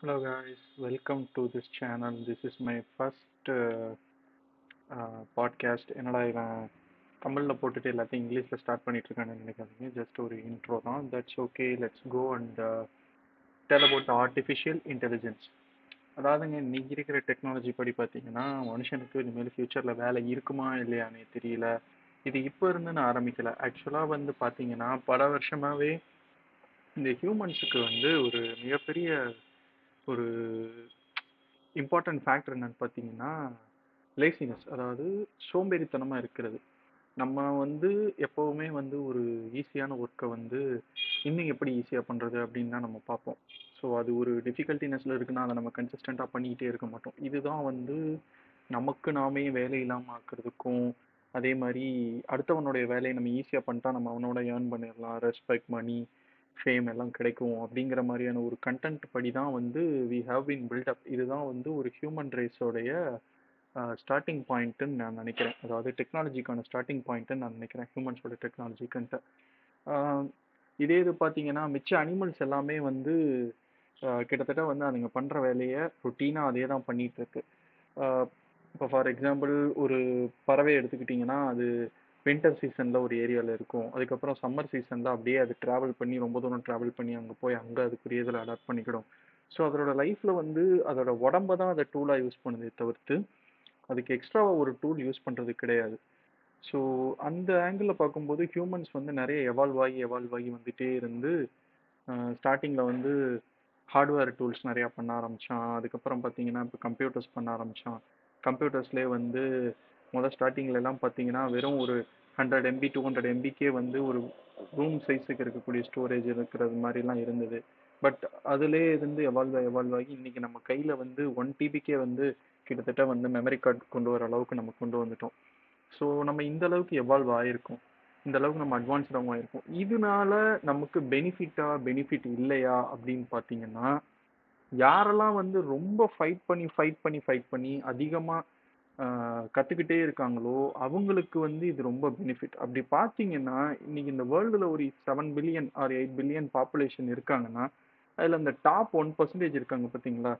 Hello guys, welcome to this channel. This is my first uh, uh, podcast. என்னடா இவன் தமிழில் போட்டுட்டு எல்லாத்தையும் இங்கிலீஷில் ஸ்டார்ட் பண்ணிட்டு இருக்கான்னு நினைக்காதீங்க. ஜஸ்ட் ஒரு இன்ட்ரோ தான். That's okay let's go and tell about artificial intelligence அதாவதுங்க இன்னைக்கு இருக்கிற டெக்னாலஜி படி பார்த்தீங்கன்னா மனுஷனுக்கு இனிமேல் ஃப்யூச்சரில் வேலை இருக்குமா இல்லையானே தெரியல. இது இப்போ இருந்து நான் ஆரம்பிக்கல. ஆக்சுவலாக வந்து பார்த்தீங்கன்னா பல வருஷமாகவே இந்த ஹியூமன்ஸுக்கு வந்து ஒரு மிகப்பெரிய ஒரு இம்பார்ட்டன்ட் ஃபேக்டர் என்னன்னு பார்த்தீங்கன்னா லேசினஸ் அதாவது சோம்பேறித்தனமாக இருக்கிறது. நம்ம வந்து எப்போவுமே வந்து ஒரு ஈஸியான ஒர்க்கை வந்து இன்னும் எப்படி ஈஸியாக பண்ணுறது அப்படின்னு தான் நம்ம பார்ப்போம். ஸோ அது ஒரு டிஃபிகல்ட்டினஸில் இருக்குன்னா அதை நம்ம கன்சிஸ்டண்ட்டாக பண்ணிக்கிட்டே இருக்க மாட்டோம். இதுதான் வந்து நமக்கு நாமே வேலை இல்லாமல் ஆக்கிறதுக்கும் அதே மாதிரி அடுத்தவனுடைய வேலையை நம்ம ஈஸியாக பண்ணிட்டா நம்ம அவனோட ஏர்ன் பண்ணிடலாம். ரெஸ்பெக்ட் மணி ஃபேம் எல்லாம் கிடைக்கும் அப்படிங்கிற மாதிரியான ஒரு கண்டென்ட் படி தான் வந்து வி ஹாவ் பீன் பில்டப் இதுதான் வந்து ஒரு ஹியூமன் ரேஸோடைய ஸ்டார்டிங் பாயிண்ட்டுன்னு நான் நினைக்கிறேன். அதாவது டெக்னாலஜிக்கான ஸ்டார்டிங் பாயிண்ட்டுன்னு நான் நினைக்கிறேன். ஹியூமன்ஸோட டெக்னாலஜிக்குன்ட்டு இதே இது பார்த்தீங்கன்னா மிச்ச அனிமல்ஸ் எல்லாமே வந்து கிட்டத்தட்ட வந்து அதுங்க பண்ணுற வேலையை ருட்டீனாக அதே தான் பண்ணிகிட்ருக்கு இப்போ ஃபார் எக்ஸாம்பிள் ஒரு பறவை எடுத்துக்கிட்டிங்கன்னா அது வின்டர் சீசனில் ஒரு ஏரியாவில் இருக்கும். அதுக்கப்புறம் சம்மர் சீசனில் அப்படியே அது ட்ராவல் பண்ணி ரொம்ப தூரம் ட்ராவல் பண்ணி அங்கே போய் அங்கே அதுக்குரிய இதில் அடாப்ட் பண்ணிக்கிடும். ஸோ அதோட லைஃப்பில் வந்து அதோட உடம்ப தான் அதை டூலாக யூஸ் பண்ணுதே தவிர்த்து அதுக்கு எக்ஸ்ட்ராவாக ஒரு டூல் யூஸ் பண்ணுறது கிடையாது. ஸோ அந்த ஆங்கிளில் பார்க்கும்போது ஹியூமன்ஸ் வந்து நிறைய எவால்வ் ஆகி எவால்வ் ஆகி வந்துகிட்டே இருந்து ஸ்டார்டிங்கில் வந்து ஹார்ட்வேர் டூல்ஸ் நிறையா பண்ண ஆரம்பித்தான் அதுக்கப்புறம் பார்த்தீங்கன்னா இப்போ கம்ப்யூட்டர்ஸ் பண்ண ஆரம்பித்தான் கம்ப்யூட்டர்ஸ்லேயே வந்து முதல் ஸ்டார்டிங்ல எல்லாம் பார்த்தீங்கன்னா வெறும் ஒரு ஹண்ட்ரட் எம்பி டூ ஹண்ட்ரட் எம்பிக்கே வந்து ஒரு ரூம் சைஸுக்கு இருக்கக்கூடிய ஸ்டோரேஜ் இருக்கிறது மாதிரிலாம் இருந்தது. பட் அதுலேயே இருந்து எவால்வ் எவால்வ் ஆகி இன்றைக்கி நம்ம கையில் வந்து ஒன் டிபிக்கே வந்து கிட்டத்தட்ட வந்து மெமரி கார்டு கொண்டு வர அளவுக்கு நம்ம கொண்டு வந்துட்டோம். ஸோ நம்ம இந்த அளவுக்கு எவால்வ் ஆகிருக்கோம் இந்த அளவுக்கு நம்ம அட்வான்ஸ்டாகவும் ஆகிருக்கோம் இதனால நமக்கு பெனிஃபிட்டா பெனிஃபிட் இல்லையா அப்படின்னு பார்த்தீங்கன்னா யாரெல்லாம் வந்து ரொம்ப ஃபைட் பண்ணி ஃபைட் பண்ணி ஃபைட் பண்ணி அதிகமாக கற்றுக்கிட்டே இருக்காங்களோ அவங்களுக்கு வந்து இது ரொம்ப பெனிஃபிட் அப்படி பார்த்தீங்கன்னா இன்னைக்கு இந்த வேர்ல்டில் ஒரு seven billion or eight billion population இருக்காங்கன்னா அதில் அந்த டாப் ஒன் பர்சன்டேஜ் இருக்காங்க பார்த்தீங்களா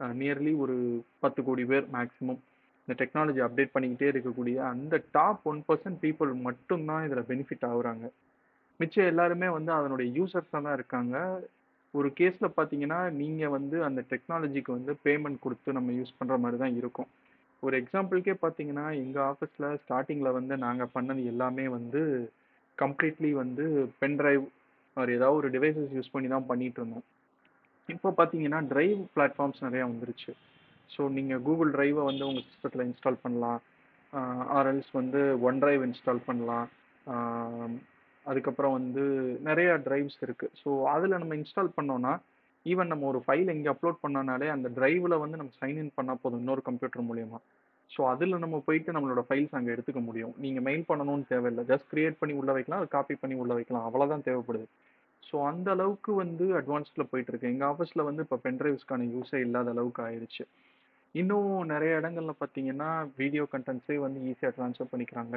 நியர்லி ஒரு பத்து கோடி பேர் மேக்ஸிமம் இந்த டெக்னாலஜி அப்டேட் பண்ணிக்கிட்டே இருக்கக்கூடிய அந்த டாப் ஒன் பர்சன்ட் பீப்புள் மட்டும்தான் இதில் பெனிஃபிட் ஆகுறாங்க. மிச்சம் எல்லாருமே வந்து அதனுடைய யூசர்ஸாக தான் இருக்காங்க. ஒரு கேஸில் பார்த்தீங்கன்னா நீங்கள் வந்து அந்த டெக்னாலஜிக்கு வந்து பேமெண்ட் கொடுத்து நம்ம யூஸ் பண்ணுற மாதிரி தான் இருக்கும். ஒரு எக்ஸாம்பிள்க்கே பார்த்தீங்கன்னா எங்கள் ஆஃபீஸில் ஸ்டார்டிங்கில் வந்து நாங்கள் பண்ணது எல்லாமே வந்து கம்ப்ளீட்லி வந்து பென் டிரைவ் ஒரு ஏதாவது ஒரு டிவைசஸ் யூஸ் பண்ணி தான் பண்ணிட்டு இருந்தோம். இப்போ பார்த்தீங்கன்னா டிரைவ் பிளாட்ஃபார்ம்ஸ் நிறையா வந்துருச்சு. ஸோ நீங்கள் கூகுள் டிரைவை வந்து உங்கள் சிஸ்டத்தில் இன்ஸ்டால் பண்ணலாம். ஆர்எல்ஸ் வந்து ஒன் டிரைவ் இன்ஸ்டால் பண்ணலாம் அதுக்கப்புறம் வந்து நிறையா டிரைவ்ஸ் இருக்குது ஸோ அதில் நம்ம இன்ஸ்டால் பண்ணோன்னா ஈவன் நம்ம ஒரு ஃபைல் எங்கே அப்லோட் பண்ணனாலே அந்த டிரைவில் வந்து நம்ம சைன்இன் பண்ணால் போதும் இன்னொரு கம்ப்யூட்டர் மூலியமாக ஸோ அதில் நம்ம போயிட்டு நம்மளோட ஃபைல்ஸ் அங்கே எடுத்துக்க முடியும். நீங்கள் மெயில் பண்ணணும்னு தேவையில்லை. ஜஸ்ட் கிரியேட் பண்ணி உள்ள வைக்கலாம் அது காப்பி பண்ணி உள்ள வைக்கலாம். அவ்வளோதான் தேவைப்படுது. ஸோ அந்த அளவுக்கு வந்து அட்வான்ஸ்டில் போயிட்டுருக்கு. எங்கள் ஆஃபீஸில் வந்து இப்போ பென்ட்ரைவ்ஸ்க்கான யூஸே இல்லாத அளவுக்கு ஆயிடுச்சு இன்னும் நிறைய இடங்கள்ல பார்த்தீங்கன்னா வீடியோ கண்டென்ட்ஸே வந்து ஈஸியாக ட்ரான்ஸ்ஃபர் பண்ணிக்கிறாங்க.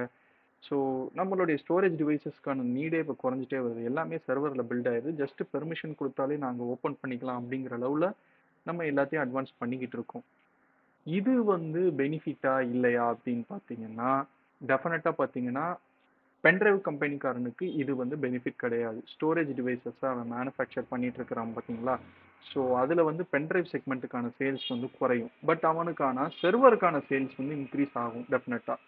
ஸோ நம்மளுடைய ஸ்டோரேஜ் டிவைசஸ்க்கான நீடே இப்போ குறைஞ்சிட்டே வருது. எல்லாமே சர்வரில் பில்ட் ஆயிடுது. ஜஸ்ட் பெர்மிஷன் கொடுத்தாலே நாங்கள் ஓப்பன் பண்ணிக்கலாம் அப்படிங்கிற அளவில் நம்ம எல்லாத்தையும் அட்வான்ஸ் பண்ணிக்கிட்டு இருக்கோம். இது வந்து பெனிஃபிட்டா இல்லையா அப்படின்னு பார்த்தீங்கன்னா டெஃபினட்டாக பார்த்தீங்கன்னா பென்ட்ரைவ் கம்பெனிக்காரனுக்கு இது வந்து பெனிஃபிட் கிடையாது. ஸ்டோரேஜ் டிவைசஸை அவன் மேனுஃபேக்சர் பண்ணிட்டு இருக்கிறான் பார்த்தீங்களா ஸோ அதில் வந்து பென்ட்ரைவ் செக்மெண்ட்டுக்கான சேல்ஸ் வந்து குறையும். பட் அவனுக்கான செர்வருக்கான சேல்ஸ் வந்து இன்க்ரீஸ் ஆகும் டெஃபினட்டாக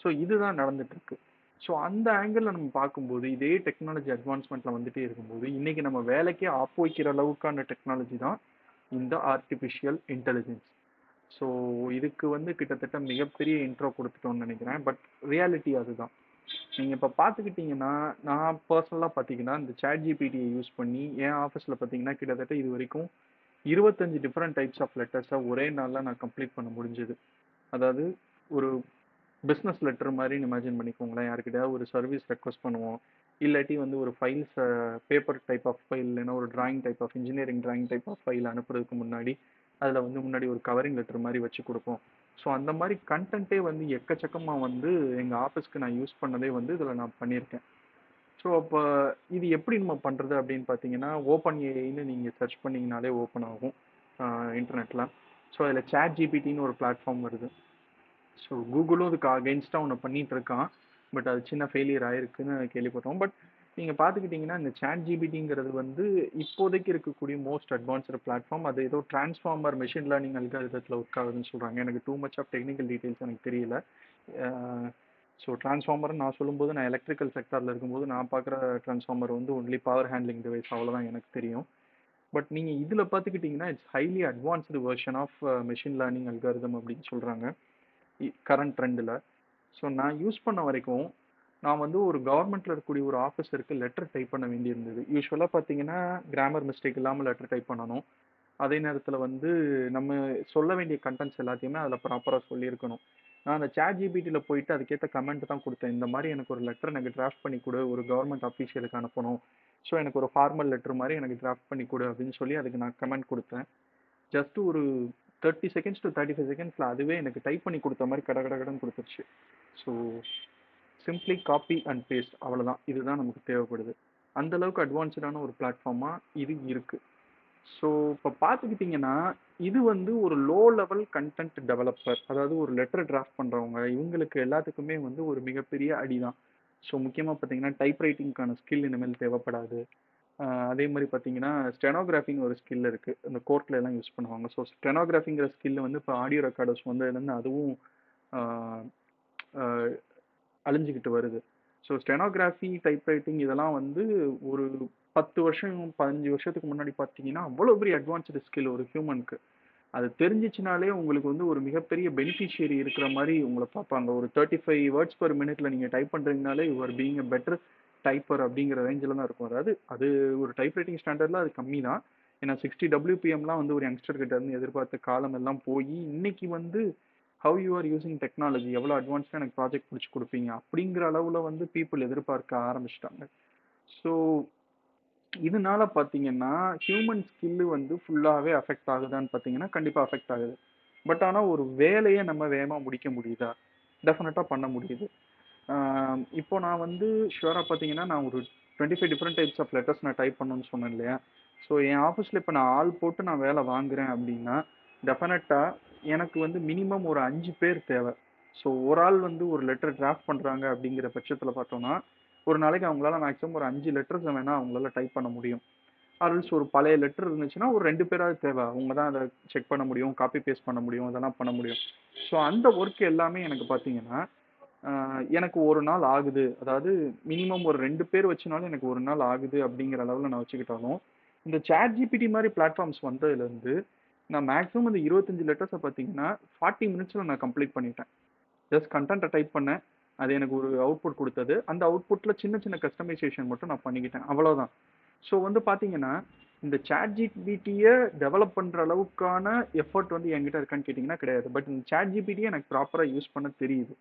ஸோ இதுதான் நடந்துட்டுருக்கு. ஸோ அந்த ஆங்கிளில் நம்ம பார்க்கும்போது இதே டெக்னாலஜி அட்வான்ஸ்மெண்ட்டில் வந்துட்டே இருக்கும்போது இன்றைக்கி நம்ம வேலைக்கே ஆப் வைக்கிற அளவுக்கான டெக்னாலஜி தான் இந்த ஆர்டிஃபிஷியல் இன்டெலிஜென்ஸ் ஸோ இதுக்கு வந்து கிட்டத்தட்ட மிகப்பெரிய இன்ட்ரோ கொடுத்துட்டோம்னு நினைக்கிறேன். பட் ரியாலிட்டி அதுதான். நீங்கள் இப்போ பார்த்துக்கிட்டிங்கன்னா நான் பர்சனலாக பார்த்தீங்கன்னா இந்த சேட் ஜிபிடியை யூஸ் பண்ணி என் ஆஃபீஸில் பார்த்தீங்கன்னா கிட்டத்தட்ட இது வரைக்கும் இருபத்தஞ்சு டிஃப்ரெண்ட் டைப்ஸ் ஆஃப் லெட்டர்ஸை ஒரே நாளில் நான் கம்ப்ளீட் பண்ண முடிஞ்சது. அதாவது ஒரு பிஸ்னஸ் லெட்டர் மாதிரி இமேஜின் பண்ணிக்கோங்களேன். யாருக்கிட்ட ஒரு சர்வீஸ் ரெக்வஸ்ட் பண்ணுவோம். இல்லாட்டி வந்து ஒரு files paper type of file இல்லைன்னா ஒரு drawing type of engineering drawing type of file அனுப்புறதுக்கு முன்னாடி அதில் வந்து முன்னாடி ஒரு கவரிங் லெட்டர் மாதிரி வச்சு கொடுப்போம். ஸோ அந்த மாதிரி கண்டென்ட்டே வந்து எக்கச்சக்கமாக வந்து எங்கள் ஆஃபீஸ்க்கு நான் யூஸ் பண்ணதே வந்து இதில் நான் பண்ணியிருக்கேன் ஸோ அப்போ இது எப்படி நம்ம பண்ணுறது அப்படின்னு பார்த்தீங்கன்னா ஓப்பன் ஏஐன்னு நீங்கள் சர்ச் பண்ணிங்கனாலே ஓப்பன் ஆகும் இன்டர்நெட்டில் ஸோ அதில் சேட் ஜிபிடின்னு ஒரு பிளாட்ஃபார்ம் வருது. ஸோ கூகுளும் அதுக்கு அகெயின்ஸ்டாக ஒன்று பண்ணிட்டு இருக்கான். பட் அது சின்ன ஃபெயிலியர் ஆயிருக்குன்னு கேள்விப்பட்டோம். பட் நீங்கள் பார்த்துக்கிட்டிங்கன்னா இந்த சேட் ஜிபிடிங்கிறது வந்து இப்போதைக்கு இருக்கக்கூடிய மோஸ்ட் அட்வான்ஸ்டு பிளாட்ஃபார்ம் அது ஏதோ டிரான்ஸ்ஃபார்மர் மிஷின் லேர்னிங் அல்காரிதத்தில் ஒர்க் ஆகுதுன்னு சொல்கிறாங்க எனக்கு too much of technical details எனக்கு தெரியல. Uh, ஸோ டிரான்ஸ்ஃபார்மர் நான் சொல்லும்போது நான் எலக்ட்ரிக்கல் செக்டாரில் இருக்கும்போது நான் பார்க்குற டிரான்ஸ்ஃபார்மர் வந்து ஒன்லி பவர் ஹேண்ட்லிங் டிவைஸ் அவ்வளோதான் எனக்கு தெரியும். பட் நீங்கள் இதில் பார்த்துக்கிட்டிங்கன்னா it's highly advanced version of machine learning algorithm அப்படின்னு சொல்கிறாங்க கரண்ட் ட்ரெண்டில் ஸோ நான் யூஸ் பண்ண வரைக்கும் நான் வந்து ஒரு கவர்மெண்ட்டில் இருக்கக்கூடிய ஒரு ஆஃபீஸருக்கு லெட்டர் டைப் பண்ண வேண்டியிருந்தது. யூஸ்வலாக பார்த்தீங்கன்னா கிராமர் மிஸ்டேக் இல்லாமல் லெட்டர் டைப் பண்ணணும். அதே நேரத்தில் வந்து நம்ம சொல்ல வேண்டிய கண்டென்ட்ஸ் எல்லாத்தையுமே அதில் ப்ராப்பராக சொல்லியிருக்கணும். நான் அந்த சேட் ஜிபிடியில் போயிட்டு அதுக்கேற்ற கமெண்ட் தான் கொடுத்தேன். இந்த மாதிரி எனக்கு ஒரு லெட்டர் எனக்கு டிராஃப்ட் பண்ணி கொடு ஒரு கவர்மெண்ட் அஃபீஷியலுக்கு அனுப்பணும். ஸோ எனக்கு ஒரு ஃபார்மல் லெட்டர் மாதிரி எனக்கு டிராஃப்ட் பண்ணி கொடு அப்படின்னு சொல்லி அதுக்கு நான் கமெண்ட் கொடுத்தேன். ஜஸ்ட் ஒரு thirty seconds to thirty five செகண்ட்ஸில் அதுவே எனக்கு டைப் பண்ணி கொடுத்த மாதிரி கட கட கொடுத்துருச்சு. So simply copy and paste அவ்வளோதான் இதுதான் நமக்கு தேவைப்படுது. அந்தளவுக்கு அட்வான்ஸ்டான ஒரு பிளாட்ஃபார்மாக இது இருக்குது ஸோ இப்போ பார்த்துக்கிட்டிங்கன்னா இது வந்து ஒரு லோ லெவல் கண்டென்ட் டெவலப்பர் அதாவது ஒரு லெட்டர் டிராஃப்ட் பண்ணுறவங்க இவங்களுக்கு எல்லாத்துக்குமே வந்து ஒரு மிகப்பெரிய அடி தான் ஸோ முக்கியமாக பார்த்தீங்கன்னா டைப் ரைட்டிங்க்கான ஸ்கில் இனிமேல் தேவைப்படாது. அதே மாதிரி பார்த்தீங்கன்னா ஸ்டெனோகிராஃபிங் ஒரு ஸ்கில் இருக்குது இந்த கோர்ட்டில் எல்லாம் யூஸ் பண்ணுவாங்க. ஸோ ஸ்டெனோகிராஃபிங்கிற ஸ்கில் வந்து இப்போ ஆடியோ ரெக்கார்டர்ஸ் வந்ததுலேருந்து அதுவும் அழிஞ்சிக்கிட்டு அழிஞ்சுக்கிட்டு வருது. ஸோ ஸ்டெனோகிராஃபி டைப் ரைட்டிங் இதெல்லாம் வந்து ஒரு பத்து வருஷம் பதினஞ்சு வருஷத்துக்கு முன்னாடி பார்த்தீங்கன்னா அவ்வளோ பெரிய அட்வான்ஸ்டு ஸ்கில் ஒரு ஹியூமனுக்கு அது தெரிஞ்சிச்சுனாலே உங்களுக்கு வந்து ஒரு மிகப்பெரிய பெனிஃபிஷியரி இருக்கிற மாதிரி உங்களை பார்ப்பாங்க. ஒரு தேர்ட்டி ஃபைவ் வேர்ட்ஸ் பர் மினிட்ல நீங்கள் type பண்ணுறீங்கனாலே your being a better typer அப்படிங்கிற ரேஞ்சில் தான் இருக்கும். அதாவது அது ஒரு டைப் ரைட்டிங் ஸ்டாண்டர்டில் அது கம்மி தான் ஏன்னா சிக்ஸ்டி டபிள்யூபிஎம்லாம் வந்து ஒரு யங்ஸ்டர் கிட்ட இருந்து எதிர்பார்த்த காலம் எல்லாம் போய் இன்னைக்கு வந்து how you are using technology எவ்வளோ அட்வான்ஸ்டாக எனக்கு ப்ராஜெக்ட் பிடிச்சி கொடுப்பீங்க அப்படிங்கிற அளவில் வந்து பீப்புள் எதிர்பார்க்க ஆரம்பிச்சிட்டாங்க. ஸோ இதனால பார்த்தீங்கன்னா ஹியூமன் ஸ்கில்லு வந்து ஃபுல்லாகவே அஃபெக்ட் ஆகுதான்னு பார்த்தீங்கன்னா கண்டிப்பாக அஃபெக்ட் ஆகுது. பட் ஆனால் ஒரு வேலையை நம்ம வேகமாக முடிக்க முடியுதா? டெஃபினட்டாக பண்ண முடியுது. இப்போ நான் வந்து ஷுவராக பார்த்தீங்கன்னா நான் ஒரு twenty five different types of letters நான் டைப் பண்ணணும்னு சொன்னேன் இல்லையா? ஸோ என் ஆஃபீஸில் இப்போ நான் ஆள் போட்டு நான் வேலை வாங்குறேன் அப்படின்னா டெஃபினட்டாக எனக்கு வந்து மினிமம் ஒரு அஞ்சு பேர் தேவை. ஸோ ஒரு ஆள் வந்து ஒரு லெட்டர் டிராஃப்ட் பண்ணுறாங்க அப்படிங்கிற பட்சத்தில் பார்த்தோம்னா ஒரு நாளைக்கு அவங்களால மேக்ஸிமம் ஒரு அஞ்சு லெட்டர்ஸ் வேணால் அவங்களால டைப் பண்ண முடியும். ஆல்ஸ் ஒரு பழைய லெட்டர் இருந்துச்சுன்னா ஒரு ரெண்டு பேராவது தேவை. அவங்க தான் அதை செக் பண்ண முடியும் காப்பி பேஸ்ட் பண்ண முடியும் அதெல்லாம் பண்ண முடியும். ஸோ அந்த ஒர்க் எல்லாமே எனக்கு பார்த்தீங்கன்னா எனக்கு ஒரு நாள் ஆகுது. அதாவது மினிமம் ஒரு ரெண்டு பேர் வச்சுனாலும் எனக்கு ஒரு நாள் ஆகுது அப்படிங்கிற அளவில் நான் வச்சுக்கிட்டாலும் இந்த சேட் ஜிபிடி மாதிரி பிளாட்ஃபார்ம்ஸ் வந்ததுலேருந்து நான் மேக்ஸிமம் இந்த இருபத்தஞ்சு லெட்டர்ஸை பார்த்தீங்கன்னா ஃபார்ட்டி மினிட்ஸில் நான் கம்ப்ளீட் பண்ணிட்டேன். ஜஸ்ட் கண்டென்ட்டை டைப் பண்ணேன். அது எனக்கு ஒரு அவுட்புட் கொடுத்தது. அந்த அவுட்புட்டில் சின்ன சின்ன கஸ்டமைசேஷன் மட்டும் நான் பண்ணிக்கிட்டேன். அவ்வளோதான் ஸோ வந்து பார்த்தீங்கன்னா இந்த சேட் ஜிபிடியை டெவலப் பண்ணுற அளவுக்கான எஃபர்ட் வந்து என்கிட்ட இருக்கான்னு கேட்டிங்கன்னா கிடையாது. பட் இந்த சேட் ஜிபிடியை எனக்கு ப்ராப்பராக யூஸ் பண்ண தெரியுது.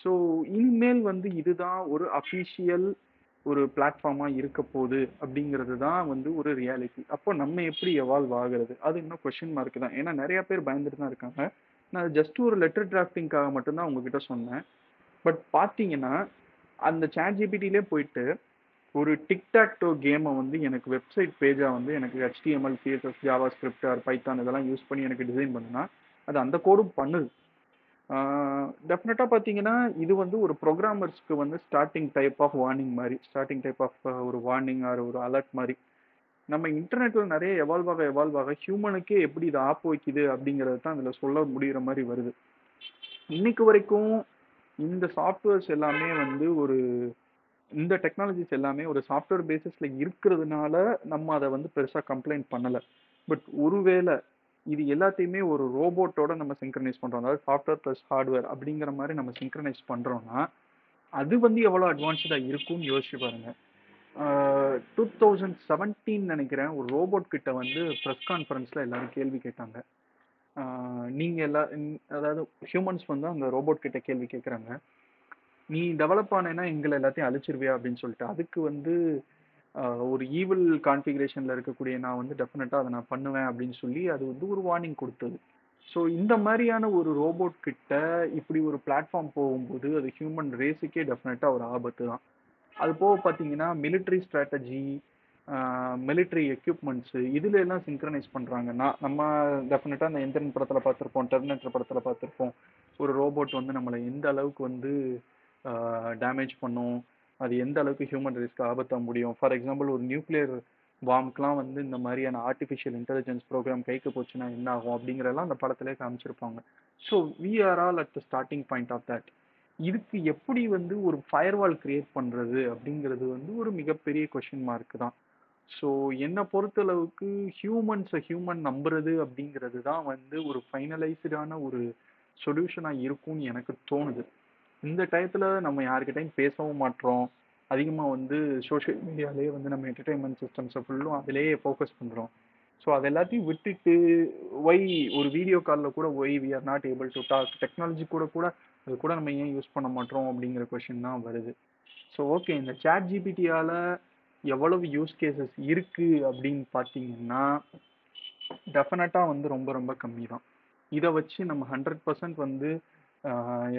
ஸோ இனிமேல் வந்து இதுதான் ஒரு அஃபீஷியல் ஒரு பிளாட்ஃபார்மாக இருக்க போகுது அப்படிங்கிறது தான் வந்து ஒரு ரியாலிட்டி அப்போ நம்ம எப்படி எவால்வ் ஆகுறது? அது இன்னும் கொஷின் மார்க் தான். ஏன்னா நிறைய பேர் பயந்துட்டு தான் இருக்காங்க. நான் ஜஸ்ட் ஒரு லெட்டர் டிராஃப்டிங்காக மட்டும்தான் உங்ககிட்ட சொன்னேன். பட் பார்த்தீங்கன்னா அந்த சேட் ஜிபிடிலே போயிட்டு ஒரு டிக்டாக்டோ கேமை வந்து எனக்கு வெப்சைட் பேஜாக வந்து எனக்கு HTML CSS JavaScript or Python இதெல்லாம் யூஸ் பண்ணி எனக்கு டிசைன் பண்ணுனா அது அந்த கோடும் பண்ணுது. டெஃபினட்டாக பார்த்தீங்கன்னா இது வந்து ஒரு ப்ரோக்ராமர்ஸ்க்கு வந்து ஸ்டார்டிங் டைப் ஆஃப் வார்னிங் மாதிரி ஸ்டார்டிங் டைப் ஆஃப் ஒரு வார்னிங் ஆர் ஒரு அலர்ட் மாதிரி. நம்ம இன்டர்நெட்ல நிறைய எவால்வ் ஆக எவால்வ் ஆக ஹியூமனுக்கே எப்படி இது ஆப் வைக்குது அப்படிங்கிறது தான் இதில் சொல்ல முடிகிற மாதிரி வருது. இன்னைக்கு வரைக்கும் இந்த சாஃப்ட்வேர்ஸ் எல்லாமே வந்து ஒரு இந்த டெக்னாலஜிஸ் எல்லாமே ஒரு சாஃப்ட்வேர் பேசிஸில் இருக்கிறதுனால நம்ம அதை வந்து பெருசாக கம்ப்ளைண்ட் பண்ணலை. பட் ஒருவேளை இது எல்லாத்தையுமே ஒரு ரோபோட்டோட நம்ம சிங்க்ரனைஸ் பண்ணுறோம் அதாவது சாஃப்ட்வேர் ப்ளஸ் ஹார்ட்வேர் அப்படிங்கிற மாதிரி நம்ம சிங்க்ரனைஸ் பண்ணுறோன்னா அது வந்து எவ்வளோ அட்வான்ஸ்டாக இருக்கும்னு யோசிச்சு பாருங்க. டூ தௌசண்ட் செவன்டீன் நினைக்கிறேன் ஒரு ரோபோட் கிட்ட வந்து ப்ரெஸ் கான்ஃபரன்ஸில் எல்லாரும் கேள்வி கேட்டாங்க. நீங்கள் எல்லா அதாவது ஹியூமன்ஸ் வந்து அந்த ரோபோட் கிட்ட கேள்வி கேட்குறாங்க நீ டெவலப் ஆனேன்னா எங்களை எல்லாத்தையும் அழிச்சிருவியா அப்படின்னு சொல்லிட்டு அதுக்கு வந்து ஒரு ஈவில் கான்ஃபிகரேஷனில் இருக்கக்கூடிய நான் வந்து டெஃபினட்டாக அதை நான் பண்ணுவேன் அப்படின்னு சொல்லி அது வந்து ஒரு வார்னிங் கொடுத்தது. ஸோ இந்த மாதிரியான ஒரு ரோபோட் கிட்ட இப்படி ஒரு பிளாட்ஃபார்ம் போகும்போது அது ஹியூமன் ரேஸுக்கே டெஃபினட்டாக ஒரு ஆபத்து தான். அது போக பார்த்தீங்கன்னா மிலிட்ரி ஸ்ட்ராட்டஜி மிலிட்ரி எக்யூப்மெண்ட்ஸு இதில் எல்லாம் சிங்க்ரனைஸ் பண்ணுறாங்கன்னா நம்ம டெஃபினட்டாக அந்த எந்திரன் படத்தில் பார்த்துருப்போம் டெர்மினேட்டர் படத்தில் பார்த்துருப்போம். ஒரு ரோபோட் வந்து நம்மளை எந்த அளவுக்கு வந்து டேமேஜ் பண்ணும் அது எந்த அளவுக்கு ஹியூமன் ரைஸ்க்கு ஆபத்தாக முடியும்? ஃபார் எக்ஸாம்பிள் ஒரு நியூக்ளியர் பாம்க்கெலாம் வந்து இந்த மாதிரியான ஆர்டிஃபிஷியல் இன்டெலிஜென்ஸ் ப்ரோக்ராம் கைக்கு போச்சுன்னா என்ன ஆகும் அப்படிங்கிறதெல்லாம் அந்த படத்திலே காமிச்சிருப்பாங்க. So we are all at the starting point of that இதுக்கு எப்படி வந்து ஒரு ஃபயர்வால் கிரியேட் பண்ணுறது அப்படிங்கிறது வந்து ஒரு மிகப்பெரிய கொஷின் மார்க் தான். ஸோ என்னை பொறுத்தளவுக்கு ஹியூமன்ஸை ஹியூமன் நம்புறது அப்படிங்கிறது தான் வந்து ஒரு ஃபைனலைஸ்டான ஒரு சொல்யூஷனாக இருக்கும்னு எனக்கு தோணுது. இந்த டயத்தில் நம்ம யாருக்கிட்டையும் பேசவும் மாட்டோம் அதிகமாக வந்து சோஷியல் மீடியாலே வந்து நம்ம என்டர்டைன்மெண்ட் சிஸ்டம்ஸை ஃபுல்லும் அதிலேயே ஃபோக்கஸ் பண்ணுறோம் ஸோ அது எல்லாத்தையும் விட்டுட்டு ஒய் ஒரு வீடியோ காலில் கூட why we are not able to talk technology கூட கூட அது கூட நம்ம ஏன் யூஸ் பண்ண மாட்டோம் அப்படிங்கிற கொஷின் தான் வருது. ஸோ ஓகே இந்த சேட் ஜிபிடியால் எவ்வளவு யூஸ் கேசஸ் இருக்குது அப்படின்னு பார்த்தீங்கன்னா டெஃபினட்டாக வந்து ரொம்ப ரொம்ப கம்மி தான் இதை வச்சு நம்ம ஹண்ட்ரட் பர்சன்ட் வந்து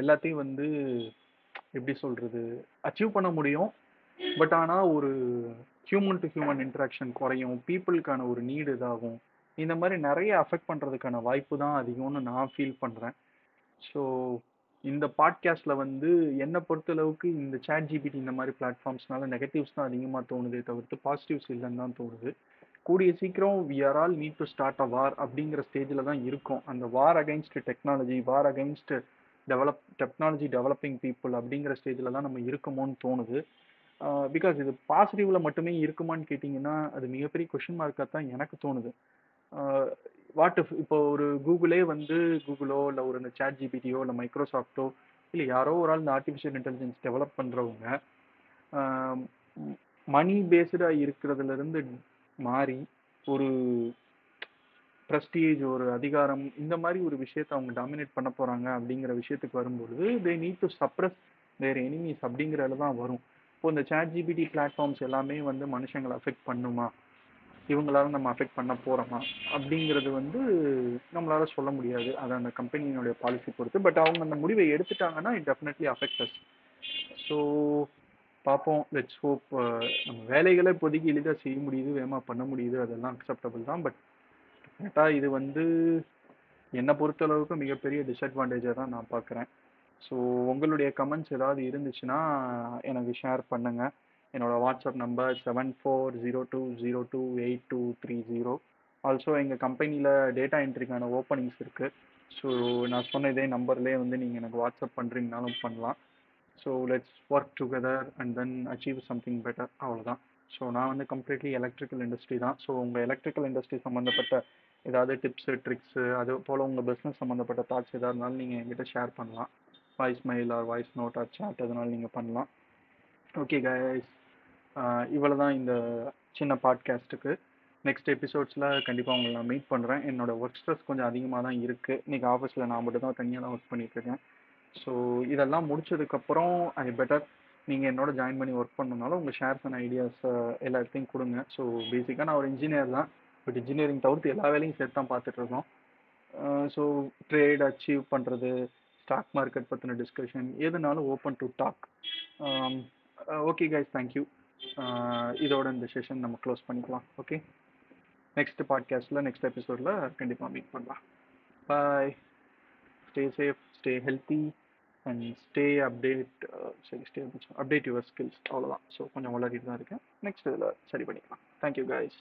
எல்லாத்தையும் வந்து எப்படி சொல்கிறது அச்சீவ் பண்ண முடியும். பட் ஆனால் ஒரு ஹியூமன் டு ஹியூமன் இன்ட்ராக்ஷன் குறையும். பீப்புளுக்கான ஒரு நீடு இதாகும். இந்த மாதிரி நிறைய அஃபெக்ட் பண்ணுறதுக்கான வாய்ப்பு தான் அதிகம்னு நான் ஃபீல் பண்ணுறேன் ஸோ இந்த பாட்காஸ்ட்டில் வந்து என்னை பொறுத்தளவுக்கு இந்த சேட் ஜிபிடி இந்த மாதிரி பிளாட்ஃபார்ம்ஸ்னால நெகட்டிவ்ஸ் தான் அதிகமாக தோணுதே தவிர்த்து பாசிட்டிவ்ஸ் இல்லைன்னு தான் தோணுது. கூடிய சீக்கிரம் we are all need to start a war அப்படிங்கிற ஸ்டேஜில் தான் இருக்கும். அந்த war against technology war against develop technology developing people அப்படிங்கிற ஸ்டேஜில் தான் நம்ம இருக்கமோன்னு தோணுது. பிகாஸ் இது பாசிட்டிவில் மட்டுமே இருக்குமான்னு கேட்டிங்கன்னா அது மிகப்பெரிய கொஷின் மார்க்காக தான் எனக்கு தோணுது. வாட் இஃப் இப்போ ஒரு கூகுளே வந்து கூகுளோ இல்லை ஒரு இந்த சேட் ஜிபிடியோ இல்லை மைக்ரோசாஃப்ட்டோ இல்லை யாரோ ஒரு ஆள் இந்த ஆர்டிஃபிஷியல் இன்டெலிஜென்ஸ் டெவலப் பண்ணுறவங்க மணி பேஸ்டாக இருக்கிறதுலேருந்து மாறி ஒரு ப்ரெஸ்டீஜ் ஒரு அதிகாரம் இந்த மாதிரி ஒரு விஷயத்தை அவங்க டாமினேட் பண்ண போகிறாங்க அப்படிங்கிற விஷயத்துக்கு வரும்பொழுது they need to suppress their enemies அப்படிங்கிறதுல தான் வரும். இப்போ இந்த சேட் ஜிபிடி பிளாட்ஃபார்ம்ஸ் எல்லாமே வந்து மனுஷங்களை அஃபெக்ட் பண்ணுமா? இவங்களால நம்ம அஃபெக்ட் பண்ண போகிறோமா அப்படிங்கிறது வந்து நம்மளால சொல்ல முடியாது. அது அந்த கம்பெனியினுடைய பாலிசி பொறுத்து. பட் அவங்க அந்த முடிவை எடுத்துட்டாங்கன்னா it definitely affect us so பார்ப்போம். லெட்ஸ் ஹோப் நம்ம வேலைகளை இப்போதைக்கு எளிதாக செய்ய முடியுது வேகமாக பண்ண முடியுது அதெல்லாம் அக்செப்டபுள் தான். பட் டெஃபினட்டாக இது வந்து என்னை பொறுத்தளவுக்கு மிகப்பெரிய டிஸ்அட்வான்டேஜாக தான் நான் பார்க்குறேன் ஸோ உங்களுடைய கமெண்ட்ஸ் ஏதாவது இருந்துச்சுன்னா எனக்கு ஷேர் பண்ணுங்கள் என்னோட WhatsApp number seven four zero two zero two eight two three zero also எங்கள் கம்பெனியில் டேட்டா என்ட்ரிக்கான ஓப்பனிங்ஸ் இருக்குது ஸோ நான் சொன்ன இதே நம்பர்லேயே வந்து நீங்கள் எனக்கு வாட்ஸ்அப் பண்ணுறீங்கனாலும் பண்ணலாம். So let's work together and then achieve something better அவ்வளோதான் ஸோ நான் வந்து கம்ப்ளீட்லி எலக்ட்ரிக்கல் இண்டஸ்ட்ரி தான். ஸோ உங்கள் எலக்ட்ரிக்கல் இண்டஸ்ட்ரி சம்மந்தப்பட்ட ஏதாவது டிப்ஸு ட்ரிக்ஸு அது போல் உங்கள் பிஸ்னஸ் சம்மந்தப்பட்ட தாட்ஸ் எதாக இருந்தாலும் நீங்கள் என்கிட்ட ஷேர் பண்ணலாம். Voice mail or voice note or chat எதனாலும் நீங்கள் பண்ணலாம். ஓகே கைஸ் இவ்வளோ தான் இந்த சின்ன பாட்காஸ்ட்டுக்கு நெக்ஸ்ட் எபிசோட்ஸில் கண்டிப்பாக உங்களை நான் மீட் பண்ணுறேன் என்னோட ஒர்க் ஸ்ட்ரெஸ் கொஞ்சம் அதிகமாக தான் இருக்குது இன்றைக்கி ஆஃபீஸில் நான் மட்டும் தான் தனியாக தான் ஒர்க் பண்ணிகிட்ருக்கேன் ஸோ இதெல்லாம் முடிச்சதுக்கப்புறம் ஐ பெட்டர் நீங்கள் என்னோட ஜாயின் பண்ணி ஒர்க் பண்ணனாலும் உங்கள் ஷேர்ஸ் அண்ட் ஐடியாஸ் எல்லாத்தையும் கொடுங்க. ஸோ பேசிக்காக நான் ஒரு இன்ஜினியர் தான். பட் இன்ஜினியரிங் தவிர்த்து எல்லா வேலையும் சேர்த்து தான் பார்த்துட்ருக்கோம் ஸோ ட்ரேட் அச்சீவ் பண்ணுறது ஸ்டாக் மார்க்கெட் பற்றின டிஸ்கஷன் எதுனாலும் open to talk okay guys thank you இதோட இந்த செஷன் நம்ம க்ளோஸ் பண்ணிக்கலாம் ஓகே நெக்ஸ்ட் பாட்காஸ்ட்டில் நெக்ஸ்ட் எபிசோடில் கண்டிப்பாக மீட் பண்ணலாம். Bye stay safe stay healthy and stay update சரி ஸ்டே அப்டேட் யுவர் ஸ்கில்ஸ் அவ்வளோதான் ஸோ கொஞ்சம் வளரிட்டு தான் இருக்கேன். நெக்ஸ்ட் இதில் சரி பண்ணிக்கலாம். Thank you guys